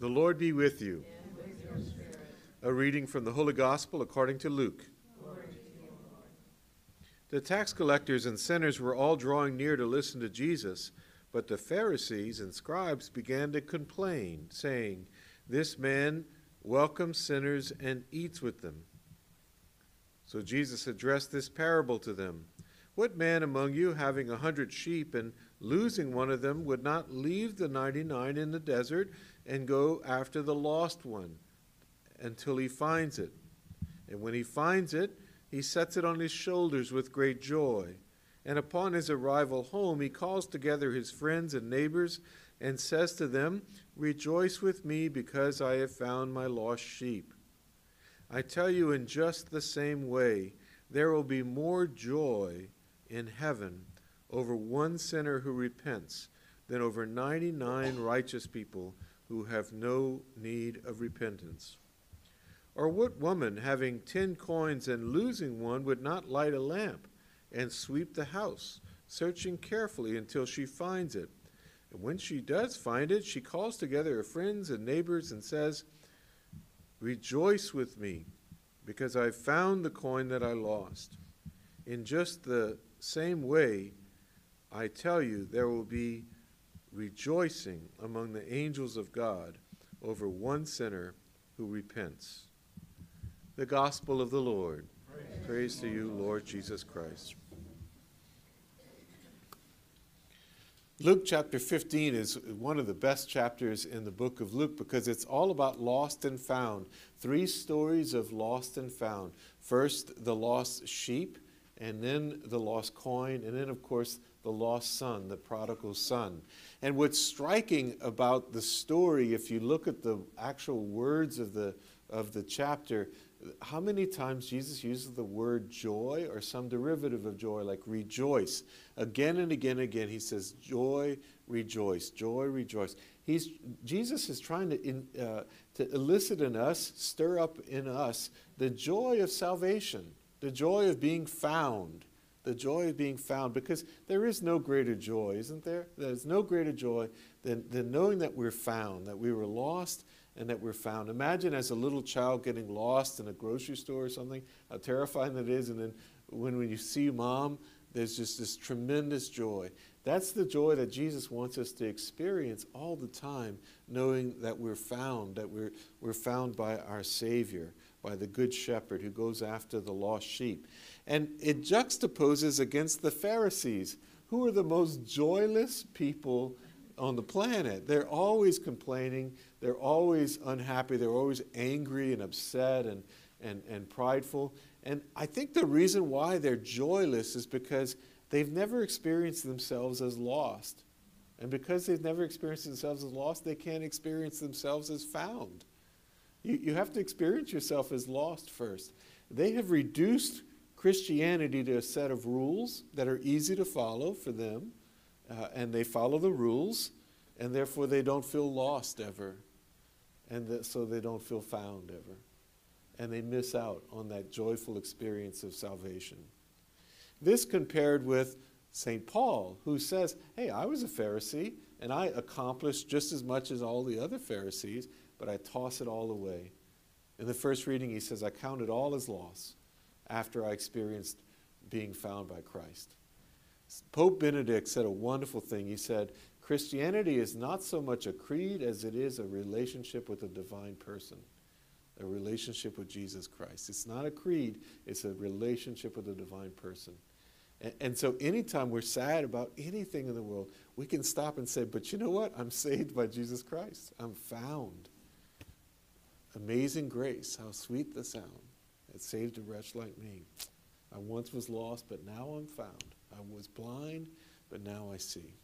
The Lord be with you. A reading from the Holy Gospel according to Luke. the tax collectors and sinners were all drawing near to listen to Jesus, but the Pharisees and scribes began to complain, saying, This man welcomes sinners and eats with them. So Jesus addressed this parable to them. What man among you, having a hundred sheep and losing one of them, would not leave the ninety nine in the desert and go after the lost one until he finds it? And when he finds it, he sets it on his shoulders with great joy. And upon his arrival home, he calls together his friends and neighbors and says to them, Rejoice with me because I have found my lost sheep. I tell you, in just the same way, there will be more joy in heaven over one sinner who repents than over 99 righteous people who have no need of repentance. Or what woman, having ten coins and losing one, would not light a lamp and sweep the house, searching carefully until she finds it? And when she does find it, she calls together her friends and neighbors and says, Rejoice with me, because I found the coin that I lost. In just the same way, I tell you, there will be rejoicing among the angels of God over one sinner who repents. The Gospel of the Lord. Praise, Praise to you, Lord Jesus Christ. Luke chapter 15 is one of the best chapters in the book of Luke because it's all about lost and found. Three stories of lost and found. First, the lost sheep, and then the lost coin, and then, of course, the lost son, the prodigal son. And what's striking about the story, if you look at the actual words of the, of the chapter, how many times Jesus uses the word joy or some derivative of joy, like rejoice? Again and again and again, he says, joy, rejoice, joy, rejoice. He's, Jesus is trying to, in, uh, to elicit in us, stir up in us, the joy of salvation, the joy of being found, the joy of being found, because there is no greater joy, isn't there? There's no greater joy than, than knowing that we're found, that we were lost and that we're found. Imagine as a little child getting lost in a grocery store or something, how terrifying that is. And then when, when you see mom, there's just this tremendous joy. That's the joy that Jesus wants us to experience all the time, knowing that we're found, that we're, we're found by our Savior, by the Good Shepherd who goes after the lost sheep. And it juxtaposes against the Pharisees, who are the most joyless people on the planet. They're always complaining, they're always unhappy, they're always angry and upset and, and, and prideful. And I think the reason why they're joyless is because they've never experienced themselves as lost. And because they've never experienced themselves as lost, they can't experience themselves as found. You, you have to experience yourself as lost first. They have reduced Christianity to a set of rules that are easy to follow for them uh, and they follow the rules, and therefore they don't feel lost ever, and the, so they don't feel found ever. And they miss out on that joyful experience of salvation. This compared with St. Paul, who says, Hey, I was a Pharisee, and I accomplished just as much as all the other Pharisees, but I toss it all away. In the first reading, he says, I counted all as loss after I experienced being found by Christ. Pope Benedict said a wonderful thing. He said, Christianity is not so much a creed as it is a relationship with a divine person, a relationship with Jesus Christ. It's not a creed, it's a relationship with a divine person. And, and so, anytime we're sad about anything in the world, we can stop and say, But you know what? I'm saved by Jesus Christ. I'm found. Amazing grace, how sweet the sound. It saved a wretch like me. I once was lost, but now I'm found. I was blind, but now I see.